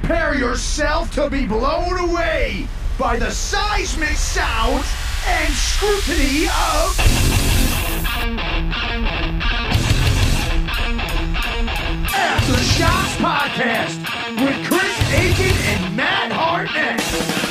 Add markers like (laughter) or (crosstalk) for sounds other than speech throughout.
Prepare yourself to be blown away by the seismic sounds and scrutiny of. Aftershocks Podcast with Chris Aiken and Matt Hartnett.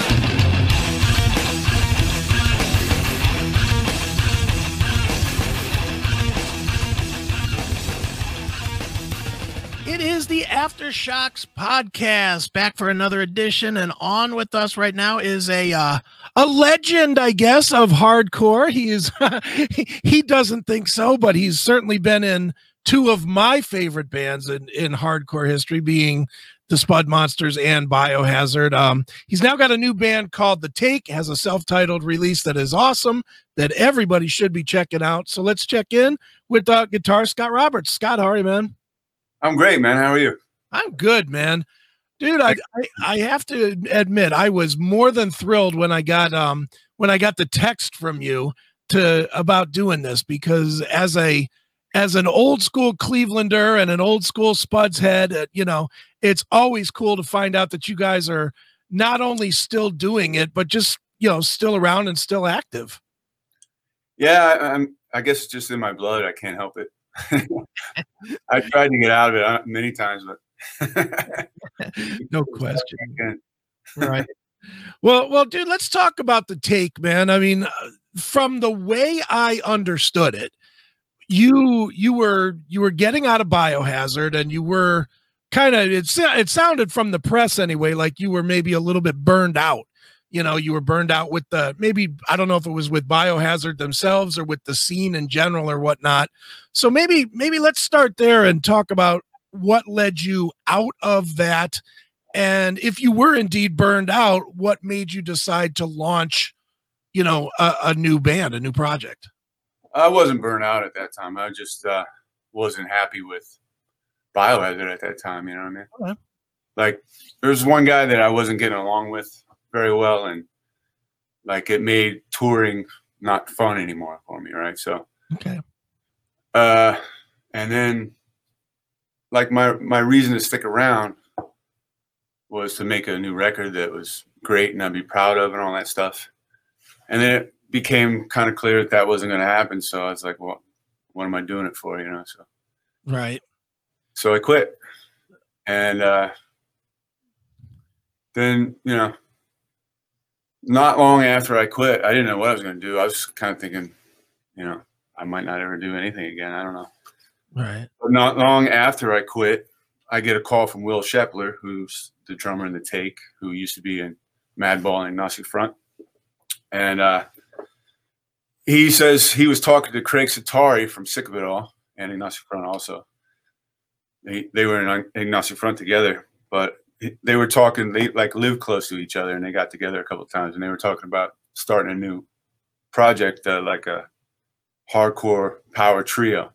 It is the Aftershocks podcast back for another edition, and on with us right now is a uh, a legend, I guess, of hardcore. He is (laughs) he doesn't think so, but he's certainly been in two of my favorite bands in in hardcore history, being the Spudmonsters and Biohazard. Um, he's now got a new band called The Take, has a self titled release that is awesome that everybody should be checking out. So let's check in with uh, guitarist Scott Roberts. Scott, how are you, man? I'm great, man. How are you? I'm good, man. Dude, I, I, I have to admit I was more than thrilled when I got um when I got the text from you to about doing this because as a as an old school Clevelander and an old school Spuds head, uh, you know, it's always cool to find out that you guys are not only still doing it but just you know still around and still active. Yeah, I, I'm. I guess it's just in my blood. I can't help it. (laughs) I tried to get out of it uh, many times, but (laughs) no question. (laughs) right. Well, well, dude, let's talk about the take, man. I mean, uh, from the way I understood it, you you were you were getting out of biohazard, and you were kind of it. It sounded from the press anyway, like you were maybe a little bit burned out you know you were burned out with the maybe i don't know if it was with biohazard themselves or with the scene in general or whatnot. So maybe maybe let's start there and talk about what led you out of that. And if you were indeed burned out what made you decide to launch you know a, a new band a new project? I wasn't burned out at that time. I just uh wasn't happy with biohazard at that time you know what i mean? Okay. like there's one guy that i wasn't getting along with very well and like it made touring not fun anymore for me right? So okay. uh and then like my my reason to stick around was to make a new record that was great and I'd be proud of and all that stuff. And then it became kind of clear that that wasn't going to happen so I was like well what am I doing it for? You know so right. So I quit. And uh then you know not long after I quit, I didn't know what I was going to do. I was kind of thinking, you know, I might not ever do anything again. I don't know. Right. But not long after I quit, I get a call from Will Shepler, who's the drummer in the Take, who used to be in Madball and Agnostic Front, and uh, he says he was talking to Craig Setari from Sick of It All and Agnostic Front also. They they were in Agnostic Front together, but they were talking they like live close to each other and they got together a couple times and they were talking about starting a new project uh, like a hardcore power trio.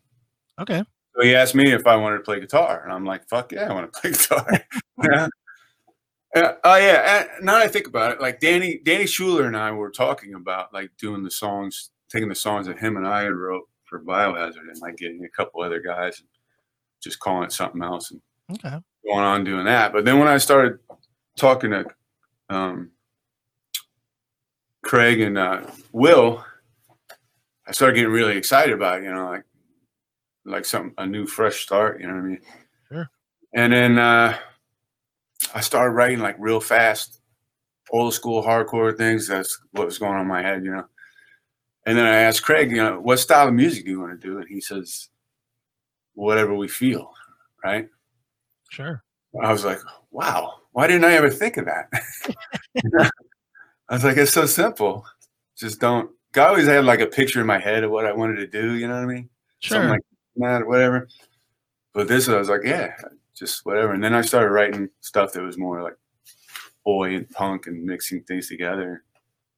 Okay. So he asked me if i wanted to play guitar and i'm like fuck yeah i want to (laughs) play guitar. (laughs) Yeah uh, oh yeah and now i think about it like danny danny schuler and i were talking about like doing the songs taking the songs that him and i had wrote for biohazard and like getting a couple other guys and just calling it something else and okay going on doing that. But then when I started talking to um, Craig and uh, Will, I started getting really excited about it, you know, like like some a new fresh start, you know what I mean? Sure. And then uh, I started writing like real fast, old school hardcore things. That's what was going on in my head, you know. And then I asked Craig, you know, what style of music do you want to do? And he says, whatever we feel, right? Sure. I was like, wow, why didn't I ever think of that? (laughs) I was like, it's so simple. Just don't. I always had like a picture in my head of what I wanted to do. You know what I mean? Sure. Something like that or whatever. But this, I was like, yeah, just whatever. And then I started writing stuff that was more like boy and punk and mixing things together.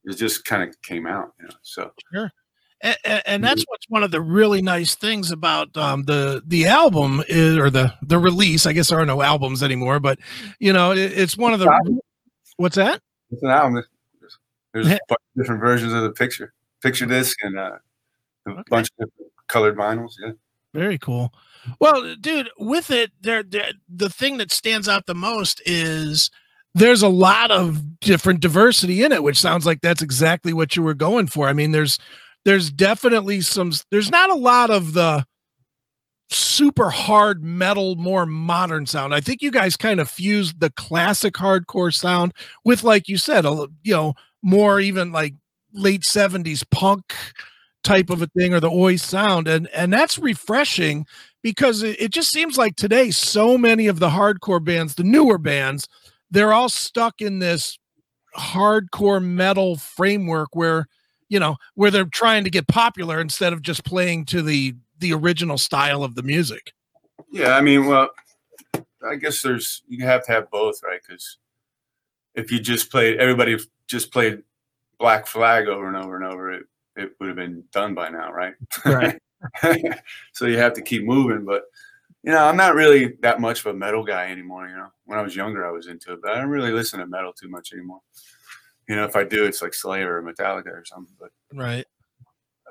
It just kind of came out, you know. So sure and, and, that's mm-hmm. what's one of the really nice things about um, the the album is, or the the release. I guess there are no albums anymore, but you know, it, it's one of the. What's that? It's an album. There's, there's different versions of the picture, picture disc, and uh, a okay. bunch of colored vinyls. Yeah. Very cool. Well, dude, with it, there, the thing that stands out the most is there's a lot of different diversity in it, which sounds like that's exactly what you were going for. I mean, there's there's definitely some there's not a lot of the super hard metal, more modern sound. I think you guys kind of fused the classic hardcore sound with, like you said, a you know, more even like late 70s punk type of a thing or the oi sound. And and that's refreshing because it, it just seems like today so many of the hardcore bands, the newer bands, they're all stuck in this hardcore metal framework where you know where they're trying to get popular instead of just playing to the the original style of the music. Yeah, I mean, well, I guess there's you have to have both, right? Because if you just played, everybody just played Black Flag over and over and over, it it would have been done by now, right? Right. (laughs) (laughs) so you have to keep moving, but you know, I'm not really that much of a metal guy anymore. You know, when I was younger, I was into it, but I don't really listen to metal too much anymore. You know, if I do, it's like Slayer or Metallica or something. But right,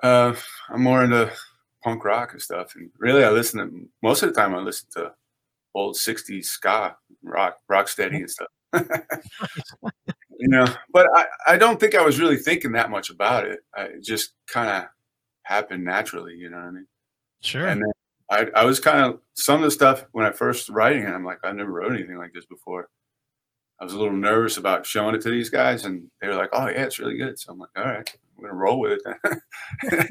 uh, I'm more into punk rock and stuff. And really, I listen to most of the time. I listen to old '60s ska, rock, rock steady and stuff. (laughs) you know, but I, I don't think I was really thinking that much about it. I, it just kind of happened naturally. You know what I mean? Sure. And then I, I was kind of some of the stuff when I first writing it. I'm like, I never wrote anything like this before. I was a little nervous about showing it to these guys, and they were like, "Oh yeah, it's really good." So I'm like, "All right, I'm gonna roll with it." (laughs)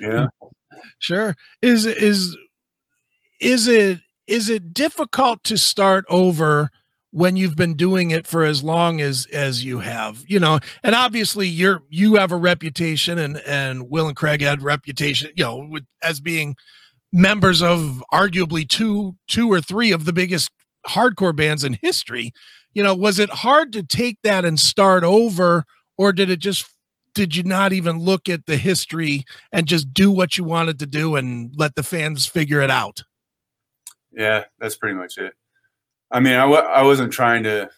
yeah sure is is is it is it difficult to start over when you've been doing it for as long as as you have you know and obviously you're you have a reputation and and will and craig had reputation you know with as being members of arguably two two or three of the biggest hardcore bands in history you know was it hard to take that and start over or did it just did you not even look at the history and just do what you wanted to do and let the fans figure it out? Yeah, that's pretty much it. I mean, I w- I wasn't trying to,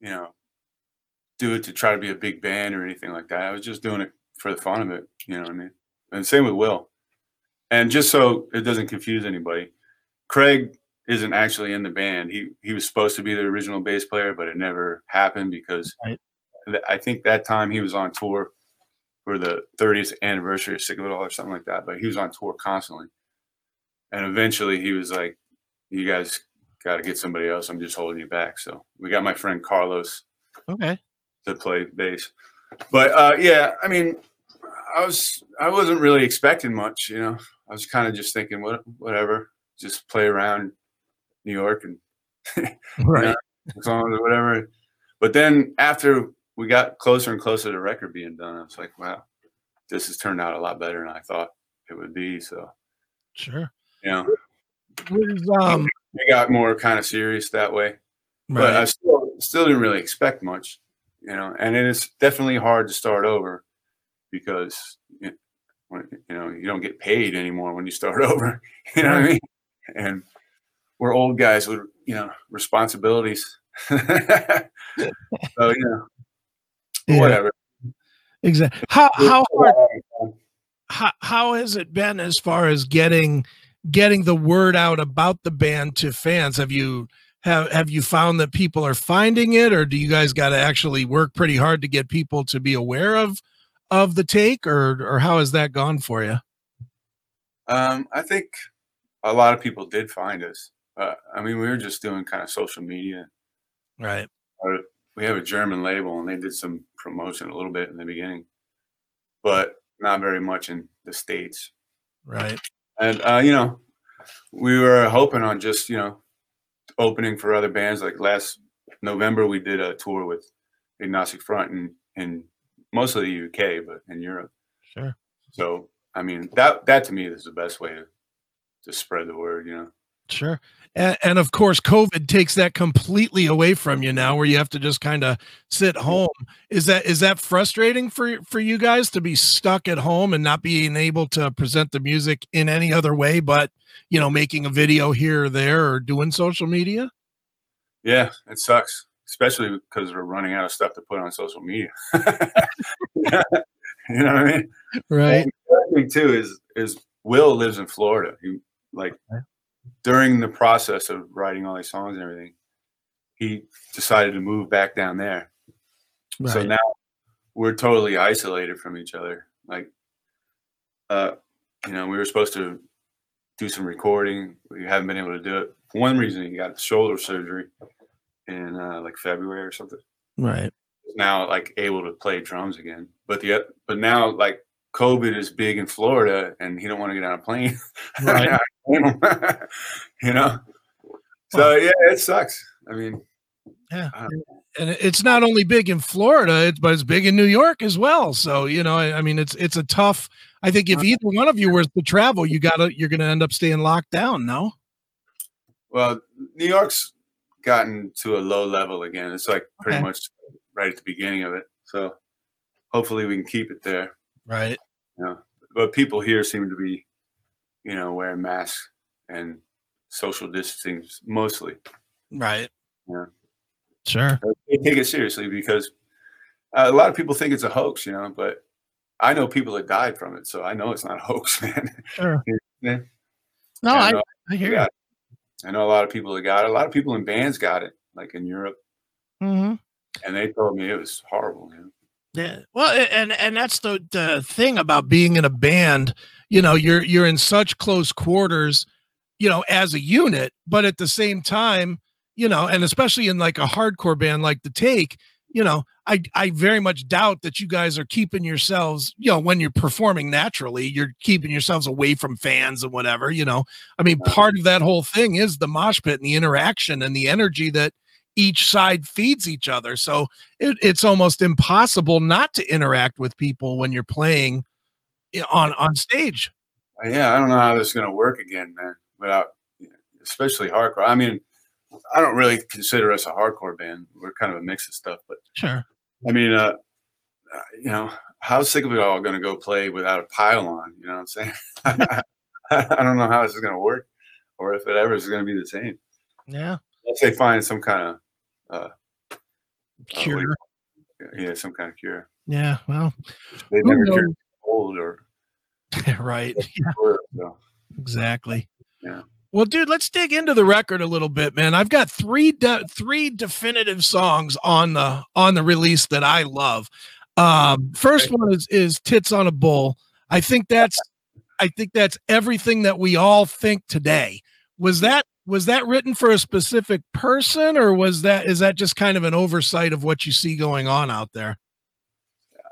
you know, do it to try to be a big band or anything like that. I was just doing it for the fun of it. You know what I mean? And same with Will. And just so it doesn't confuse anybody, Craig isn't actually in the band. He he was supposed to be the original bass player, but it never happened because right. I think that time he was on tour for the 30th anniversary of Sick of It All or something like that. But he was on tour constantly, and eventually he was like, "You guys got to get somebody else. I'm just holding you back." So we got my friend Carlos, okay, to play bass. But uh, yeah, I mean, I was I wasn't really expecting much. You know, I was kind of just thinking, what whatever, just play around New York and (laughs) right. songs or whatever. But then after we got closer and closer to record being done. I was like, wow, this has turned out a lot better than I thought it would be. So, sure, you know, um, we got more kind of serious that way, right. but I still still didn't really expect much, you know. And it's definitely hard to start over because you know you don't get paid anymore when you start (laughs) over. You know what I mean? And we're old guys with you know responsibilities. (laughs) so you know yeah. whatever. Exactly. How how hard how, how has it been as far as getting getting the word out about the band to fans? Have you have have you found that people are finding it or do you guys got to actually work pretty hard to get people to be aware of of the take or or how has that gone for you? Um, I think a lot of people did find us. Uh, I mean, we were just doing kind of social media, right? we have a German label and they did some promotion a little bit in the beginning, but not very much in the States. Right. And, uh, you know, we were hoping on just, you know, opening for other bands. Like last November, we did a tour with Agnostic Front in, in mostly the UK, but in Europe. Sure. So, I mean, that, that to me is the best way to, to spread the word, you know? Sure. And, and, of course, COVID takes that completely away from you now, where you have to just kind of sit home. Is that is that frustrating for for you guys to be stuck at home and not being able to present the music in any other way, but you know, making a video here or there or doing social media? Yeah, it sucks, especially because we're running out of stuff to put on social media. (laughs) you know what I mean? Right. And thing too is is Will lives in Florida. He like. During the process of writing all these songs and everything, he decided to move back down there. So now we're totally isolated from each other. Like, uh, you know, we were supposed to do some recording. We haven't been able to do it. For one reason, he got shoulder surgery in uh, like February or something. right. Now like able to play drums again. But the but now like COVID is big in Florida, and he don't want to get on a plane. (laughs) Right. (laughs) you know. So yeah, it sucks. I mean, Yeah. Uh, and it's not only big in Florida, it's but it's big in New York as well. So you know, I, mean, it's it's a tough. I think if either one of you were to travel, you gotta you're gonna end up staying locked down. No. Well, New York's gotten to a low level again. It's like pretty Okay. much right at the beginning of it. So hopefully we can keep it there. Right. Yeah. But people here seem to be, you know, wearing masks and social distancing mostly. Right. Yeah. Sure. They take it seriously because uh, a lot of people think it's a hoax, you know, but I know people that died from it. So I know it's not a hoax, (laughs) man. Sure. Yeah. No, And I, know- I hear you. I know a lot of people that got it. A lot of people in bands got it, like in Europe, hmm and they told me it was horrible. You know? Yeah. Well, and and that's the the thing about being in a band. You know, you're you're in such close quarters, you know, as a unit, but at the same time, you know, and especially in like a hardcore band like the Take, you know, I I very much doubt that you guys are keeping yourselves, you know, when you're performing naturally, you're keeping yourselves away from fans and whatever, you know. I mean, part of that whole thing is the mosh pit and the interaction and the energy that each side feeds each other. So it, it's almost impossible not to interact with people when you're playing on on stage. Yeah, I don't know how this is going to work again, man. Without, especially hardcore. I mean, I don't really consider us a hardcore band. We're kind of a mix of stuff. But Sure. I mean, uh, uh, you know, how sick of it all going to go play without a pile-on? You know what I'm saying? (laughs) I don't know how this is going to work, or if it ever is going to be the same. Yeah. Let's say find some kind of, uh, Cure. yeah, some kind of cure. Yeah. Well, They never cured cold or, (laughs) right. (laughs) or so. Exactly. Yeah. Well, dude, let's dig into the record a little bit, man. I've got three de- three definitive songs on the on the release that I love. Um, first one is is "Tits on a Bull." I think that's I think that's everything that we all think today. Was that was that written for a specific person, or was that is that just kind of an oversight of what you see going on out there?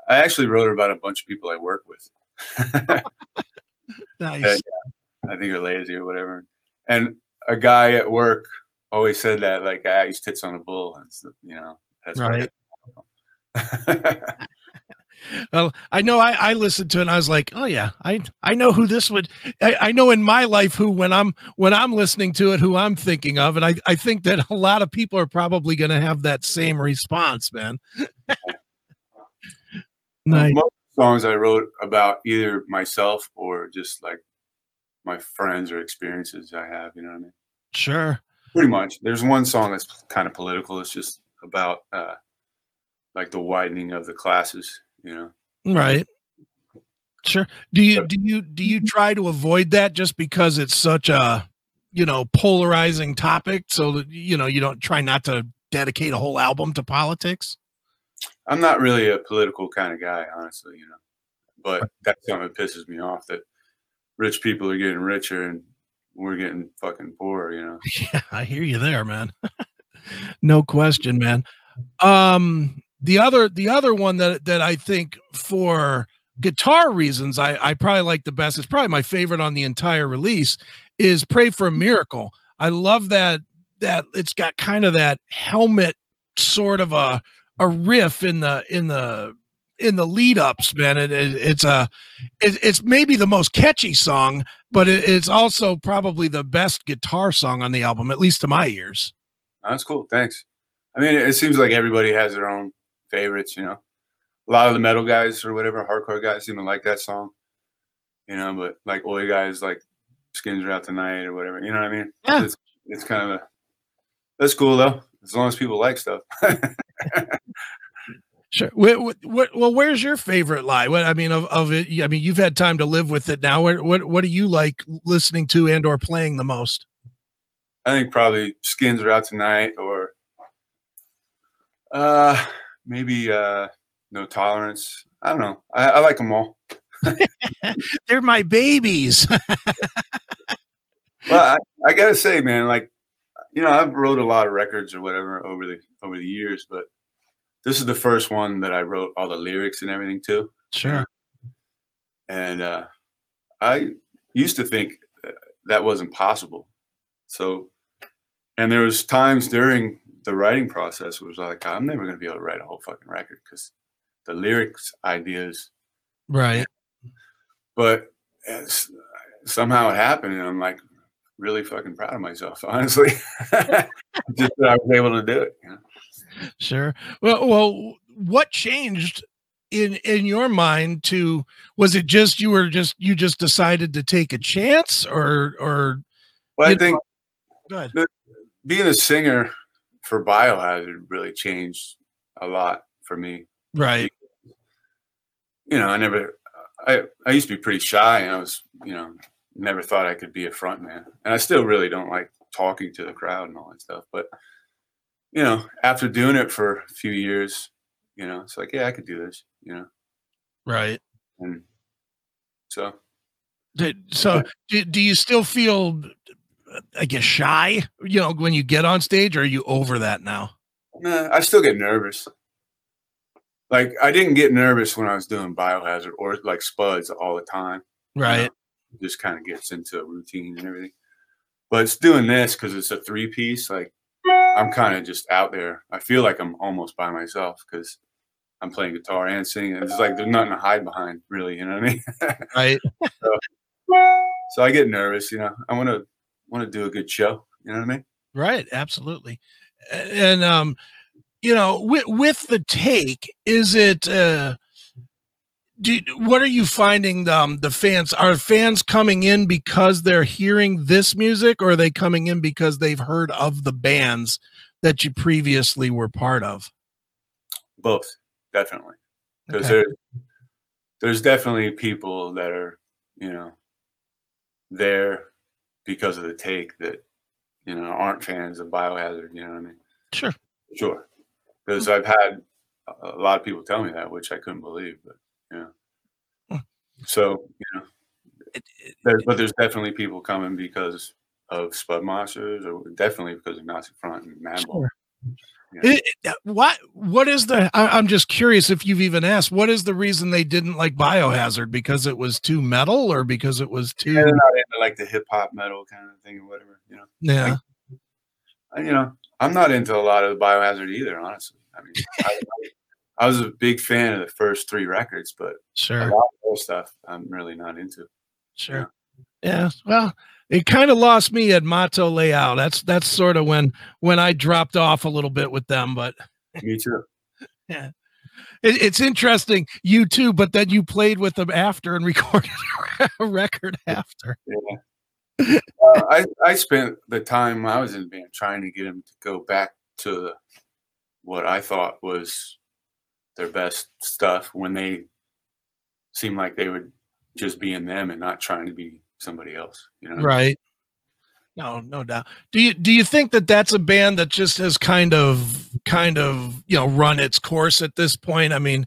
I actually wrote about a bunch of people I work with. (laughs) Nice. Yeah. I think you're lazy or whatever. And a guy at work always said that, like, i ah, he's tits on a bull. And you know, that's right. (laughs) Well, I know I, I listened to it and I was like, oh yeah, I I know who this would I, I know in my life who when I'm when I'm listening to it, who I'm thinking of. And I, I think that a lot of people are probably gonna have that same response, man. (laughs) nice. Most songs I wrote about either myself or just like my friends or experiences I have, you know what I mean? Sure. Pretty much. There's one song that's kind of political. It's just about uh, like the widening of the classes, you know? Right. Sure. Do you do you do you try to avoid that just because it's such a you know polarizing topic so that you know you don't try not to dedicate a whole album to politics? I'm not really a political kind of guy, honestly, you know. But that's something that pisses me off that rich people are getting richer and we're getting fucking poor, you know. (laughs) Yeah, I hear you there, man. (laughs) no question, man. Um, the other the other one that that I think for guitar reasons I I probably like the best. It's probably my favorite on the entire release. Is "Pray for a mm-hmm. Miracle." I love that that it's got kind of that helmet sort of a a riff in the in the in the lead ups, man. It, it, it's a it, it's maybe the most catchy song, but it, it's also probably the best guitar song on the album, at least to my ears. That's cool. Thanks. I mean, it seems like everybody has their own favorites, you know. A lot of the metal guys or whatever, hardcore guys even like that song, you know, but like oi guys like skins are out tonight or whatever, you know what I mean? Yeah. It's, it's kind of a, that's cool though, as long as people like stuff. (laughs) Sure. What, what, well, where's your favorite lie? What I mean of, of it. I mean, you've had time to live with it now. What what, what do you like listening to and or playing the most? I think probably skins are out tonight, or uh, maybe uh, no tolerance. I don't know. I, I like them all. (laughs) They're my babies. (laughs) well, I, I gotta say, man, like you know, I've wrote a lot of records or whatever over the over the years, but this is the first one that I wrote all the lyrics and everything to. Sure. And uh, I used to think that wasn't possible. So, and there was times during the writing process was like, I'm never going to be able to write a whole fucking record because the lyrics ideas, right? But somehow it happened, and I'm like really fucking proud of myself, (laughs) honestly. Just that I was able to do it. You know? Sure. Well, well, what changed in in your mind to was it just you were just you just decided to take a chance or or well, I think being a singer for Biohazard really changed a lot for me. Right. You know, I never I I used to be pretty shy and I was, you know, never thought I could be a front man. And I still really don't like talking to the crowd and all that stuff, but you know, after doing it for a few years, you know, it's like, yeah, I could do this, you know. Right. And so so do, do you still feel I guess shy, you know, when you get on stage or are you over that now? Nah, I still get nervous. Like I didn't get nervous when I was doing biohazard or like spuds all the time. Right. You know? just kind of gets into a routine and everything. But it's doing this because it's a three piece, like I'm kind of just out there. I feel like I'm almost by myself because I'm playing guitar and singing. It's like there's nothing to hide behind, really. You know what I mean? (laughs) right. so, so I get nervous. You know, I want to want to do a good show. You know what I mean? Right. Absolutely. And um, you know, with with the take, is it uh do, what are you finding um, the fans are fans coming in because they're hearing this music or are they coming in because they've heard of the bands that you previously were part of both definitely because okay. there, there's definitely people that are you know there because of the take that you know aren't fans of biohazard you know what i mean sure sure because i've had a lot of people tell me that which i couldn't believe but yeah. Hmm. So you know, there, but there's definitely people coming because of Spudmonsters, or definitely because of Agnostic Front and Madball. Sure. Yeah. It, it, what what is the I, am just curious if you've even asked what is the reason they didn't like biohazard because it was too metal or because it was too yeah, they're not into like the hip hop metal kind of thing or whatever you know yeah like, you know i'm not into a lot of biohazard either honestly i mean (laughs) I, I was a big fan of the first three records, but sure, a lot of stuff I'm really not into. Sure. Yeah. Yeah. Well, it kind of lost me at Mata Leão. That's that's sort of when when I dropped off a little bit with them, but me too. (laughs) yeah. It, it's interesting, you too, but then you played with them after and (laughs) recorded a record after. Yeah. uh, I I spent the time I was in the band trying to get them to go back to what I thought was their best stuff when they seemed like they would just be in them and not trying to be somebody else you know? Right. No no doubt. Do you do you think that that's a band that just has kind of kind of you know run its course at this point? I mean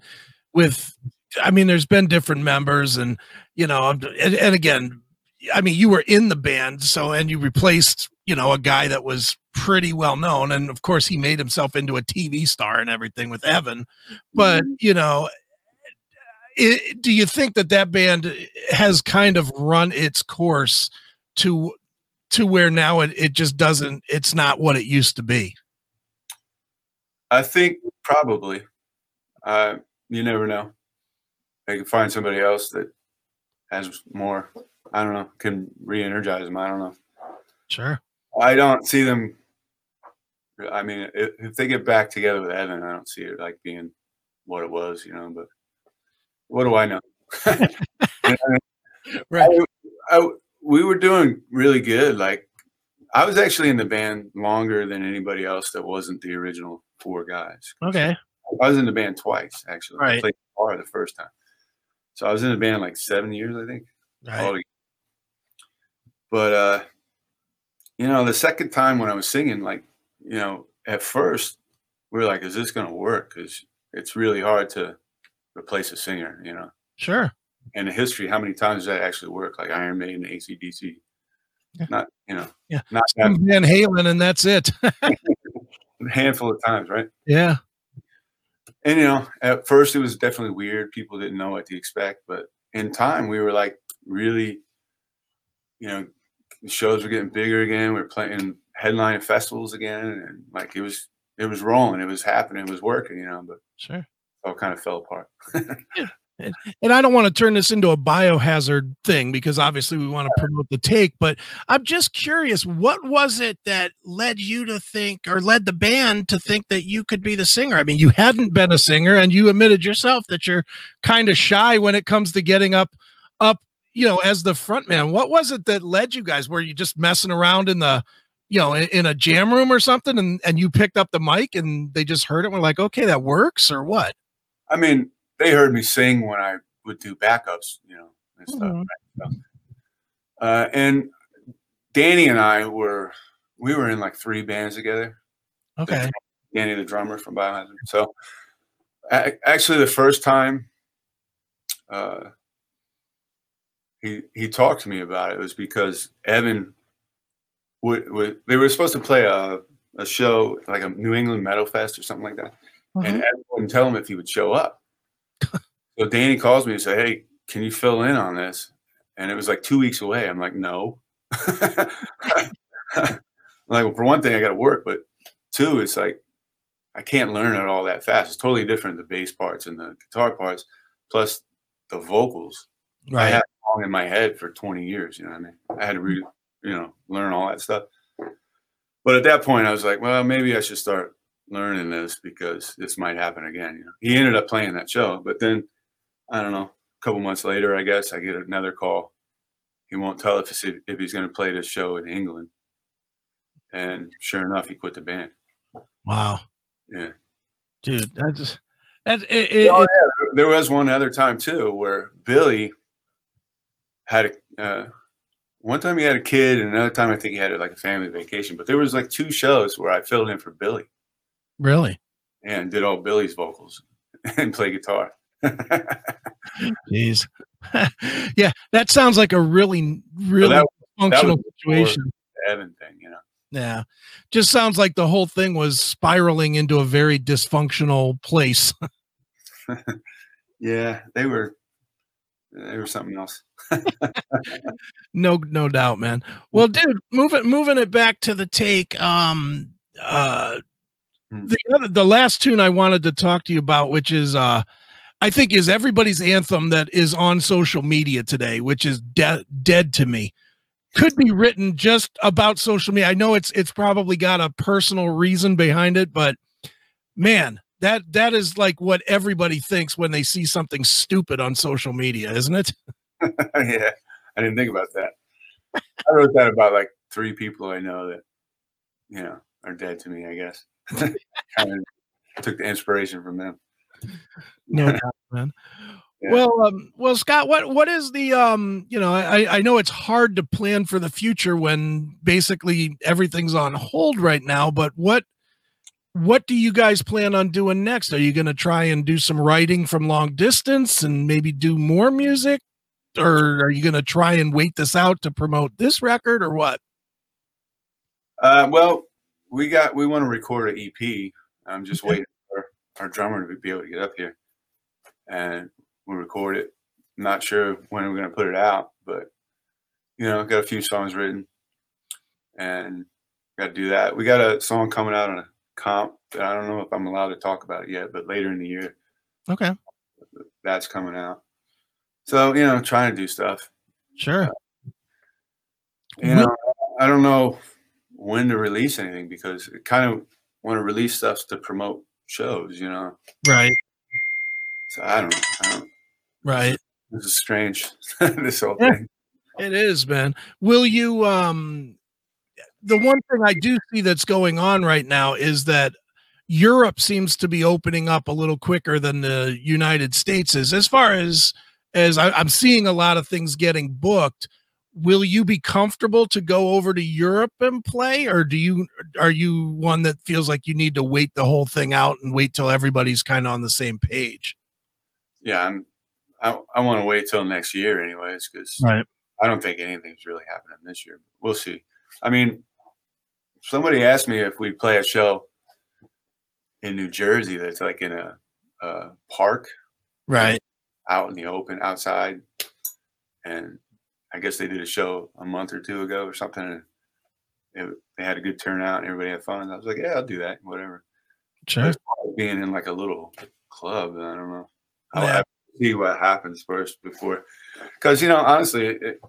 with i mean there's been different members and you know and, and again i mean you were in the band so and you replaced you know a guy that was pretty well known and of course he made himself into a tv star and everything with evan. But mm-hmm. you know it, do you think that that band has kind of run its course to to where now it, it just doesn't it's not what it used to be i think probably uh you never know they can find somebody else that has more i don't know can re-energize them i don't know sure I don't see them. I mean, if, if, they get back together with Evan, I don't see it like being what it was, you know. But what do I know? (laughs) right. I, I, we were doing really good. Like I was actually in the band longer than anybody else that wasn't the original four guys. Okay. I was in the band twice actually. Right. I played guitar the first time. So I was in the band like seven years, I think. Right. But uh, you know, the second time when I was singing, like, you know, at first we were like, is this gonna work? Because it's really hard to replace a singer, you know. Sure. And the history, how many times does that actually work? Like Iron Maiden, ACDC. Yeah. Not, you know, Yeah. not Van Halen, and that's it. a (laughs) (laughs) handful of times, right? yeah. And you know, at first it was definitely weird. People didn't know what to expect, but in time we were like really, you know, shows were getting bigger again. We were playing headline festivals again, and like it was it was rolling, it was happening, it was working, you know, but Sure. It kind of fell apart. (laughs) and I don't want to turn this into a biohazard thing because obviously we want to promote the take, but I'm just curious, what was it that led you to think or led the band to think that you could be the singer? I mean, you hadn't been a singer and you admitted yourself that you're kind of shy when it comes to getting up up, you know, as the front man. What was it that led you guys? Were you just messing around in the you know, in, in a jam room or something, and, and you picked up the mic and they just heard it and were like, okay, that works, or what? I mean, they heard me sing when I would do backups, you know, and stuff. Mhm. right? So, uh, and Danny and I were we were in like three bands together. Okay. Danny, the drummer from Biohazard. So, actually, the first time uh, he he talked to me about it was because Evan would, would they were supposed to play a a show like a New England Metal Fest or something like that, Mhm. and Evan wouldn't tell him if he would show up. (laughs) so Danny calls me and said, "Hey, can you fill in on this?" And it was like two weeks away. I'm like, "No." (laughs) like, well, for one thing, I got to work, but two, it's like I can't learn it all that fast. It's totally different the bass parts and the guitar parts, plus the vocals. I Right. had a song in my head for 20 years. You know what I mean? I had to re, you know, learn all that stuff. But at that point, I was like, well, maybe I should start learning this because this might happen again. You know, he ended up playing that show, but then I don't know. A couple months later, I guess I get another call. He won't tell if, if he's going to play this show in England. And sure enough, he quit the band. Wow. Yeah. Dude, that just that it, it, Oh, it- There was one other time too where Billy had a uh, one time he had a kid, and another time I think he had like a family vacation. But there was like two shows where I filled in for Billy really. and did all Billy's vocals (laughs) and play guitar. Jeez. (laughs) yeah, that sounds like a really, really that- functional before- situation. Evan thing, you know. Yeah. Just sounds like the whole thing was spiraling into a very dysfunctional place. (laughs) Yeah, they were they were something else. no, no doubt, man. Well, dude, moving moving it back to the take. Um uh. The other the last tune I wanted to talk to you about, which is uh I think is everybody's anthem that is on social media today, which is de- dead to me. Could be written just about social media. I know it's it's probably got a personal reason behind it, but man, that that is like what everybody thinks when they see something stupid on social media, isn't it? (laughs) (laughs) yeah, I didn't think about that. I wrote that about like three people I know that you know are dead to me. I guess (laughs) kind of took the inspiration from them. No (laughs) man. Yeah. Well, um, well, Scott, what what is the um, you know, I I know it's hard to plan for the future when basically everything's on hold right now, but what what do you guys plan on doing next? Are you going to try and do some writing from long distance and maybe do more music or are you going to try and wait this out to promote this record or what? Uh, well, we got we want to record an EP. I'm just (laughs) waiting for our drummer to be able to get up here, and we'll record it. Not sure when we're going to put it out, but you know, got a few songs written, and got to do that. We got a song coming out on a comp that I don't know if I'm allowed to talk about it yet, but later in the year Okay. that's coming out. So you know, trying to do stuff. Sure. You know, I don't know when to release anything because I kind of want to release stuff to promote shows, you know. Right. So I don't. I don't, Right. this is strange. (laughs) this whole Yeah. thing. It is, man. Will you um the one thing I do see that's going on right now is that Europe seems to be opening up a little quicker than the United States is. As far as as I, I'm seeing a lot of things getting booked, will you be comfortable to go over to Europe and play, or do you are you one that feels like you need to wait the whole thing out and wait till everybody's kind of on the same page? Yeah, I'm. I, I want to wait till next year, anyways, because Right. I don't think anything's really happening this year. We'll see. I mean, somebody asked me if we play a show in New Jersey that's like in a, a park Right. out in the open outside, and I guess they did a show a month or two ago or something. And it, they had a good turnout and everybody had fun. I was like, yeah, I'll do that. Whatever. Sure. Being in like a little club, I don't know. I'll Yeah. have to see what happens first before, because you know, honestly, it,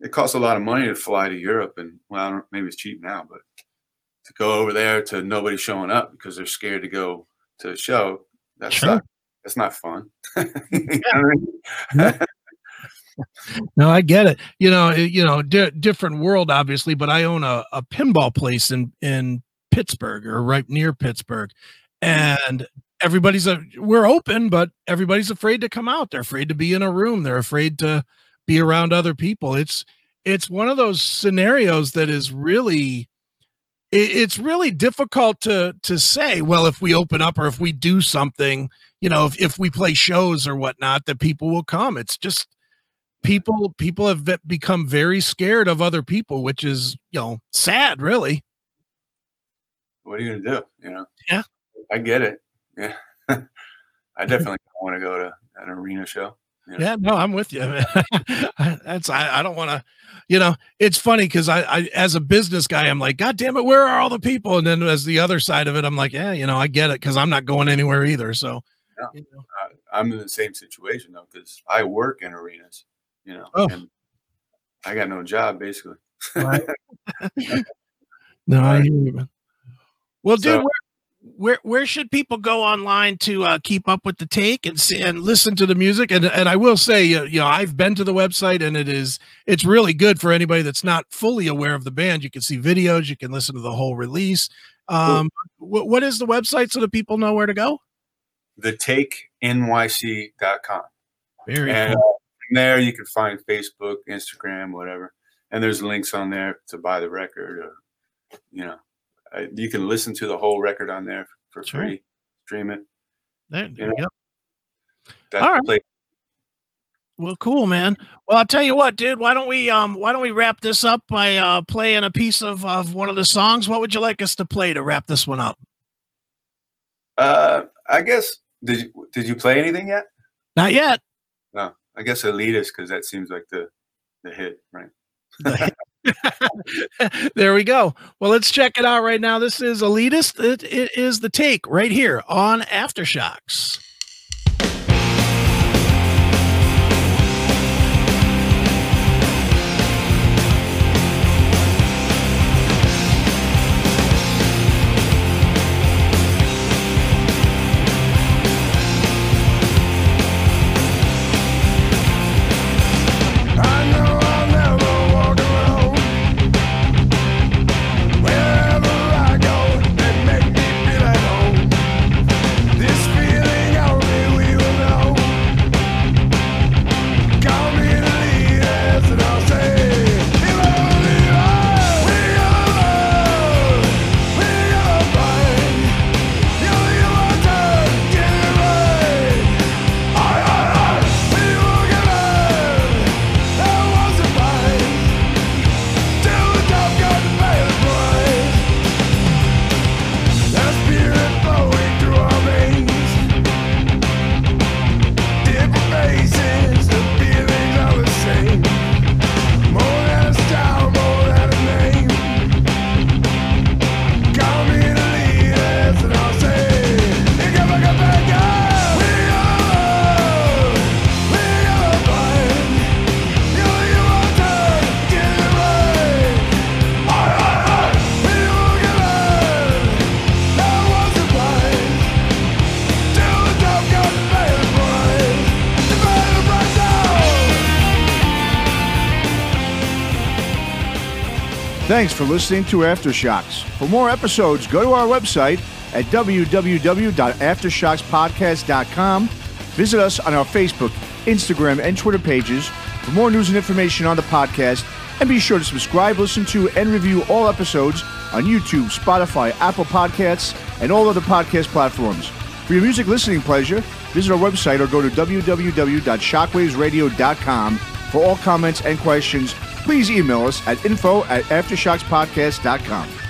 it costs a lot of money to fly to Europe, and well, I don't, maybe it's cheap now, but to go over there to nobody showing up because they're scared to go to a show, that's Sure. not that's not fun. (laughs) I mean? No, I get it. You know, you know, di- different world, obviously, but I own a, a pinball place in in Pittsburgh or right near Pittsburgh, hmm. and everybody's a we're open, but everybody's afraid to come out. They're afraid to be in a room. They're afraid to be around other people. It's it's one of those scenarios that is really it's really difficult to to say well if we open up or if we do something you know if, if we play shows or whatnot that people will come it's just people people have become very scared of other people which is you know sad really what are you gonna do? You know? Yeah. I get it. Yeah, (laughs) I (laughs) definitely want to go to an arena show. yeah no i'm with you (laughs) that's i, I don't want to you know it's funny because I, I as a business guy i'm like god damn it where are all the people and then as the other side of it i'm like yeah you know i get it because i'm not going anywhere either so Yeah. you know. I, I'm in the same situation though because I work in arenas, you know, Oh. and I got no job basically. Right. (laughs) no i hear you man. well dude So- where, where where should people go online to uh, keep up with the take and see and listen to the music and and I will say uh, you know I've been to the website and it is it's really good for anybody that's not fully aware of the band you can see videos you can listen to the whole release um wh- what is the website so that people know where to go the takenyc.com. very And cool. There you can find Facebook, Instagram, whatever. And there's links on there to buy the record or, you know, you can listen to the whole record on there for Sure. free, stream it. there, there you you go. That's All right. place. Well, cool, man. Well, I'll tell you what, dude. Why don't we um why don't we wrap this up by uh playing a piece of of one of the songs? What would you like us to play to wrap this one up? Uh, I guess, did you, did you play anything yet? Not yet. No, I guess Elitist because that seems like the, the hit, right? (laughs) (laughs) there we go. Well, let's check it out right now. This is Elitist. It, it is the take right here on Aftershocks. Thanks for listening to Aftershocks. For more episodes, go to our website at www.aftershockspodcast.com. Visit us on our Facebook, Instagram, and Twitter pages for more news and information on the podcast. And be sure to subscribe, listen to, and review all episodes on YouTube, Spotify, Apple Podcasts, and all other podcast platforms. For your music listening pleasure, visit our website or go to www.shockwavesradio.com for all comments and questions. Please email us at info at aftershockspodcast.com.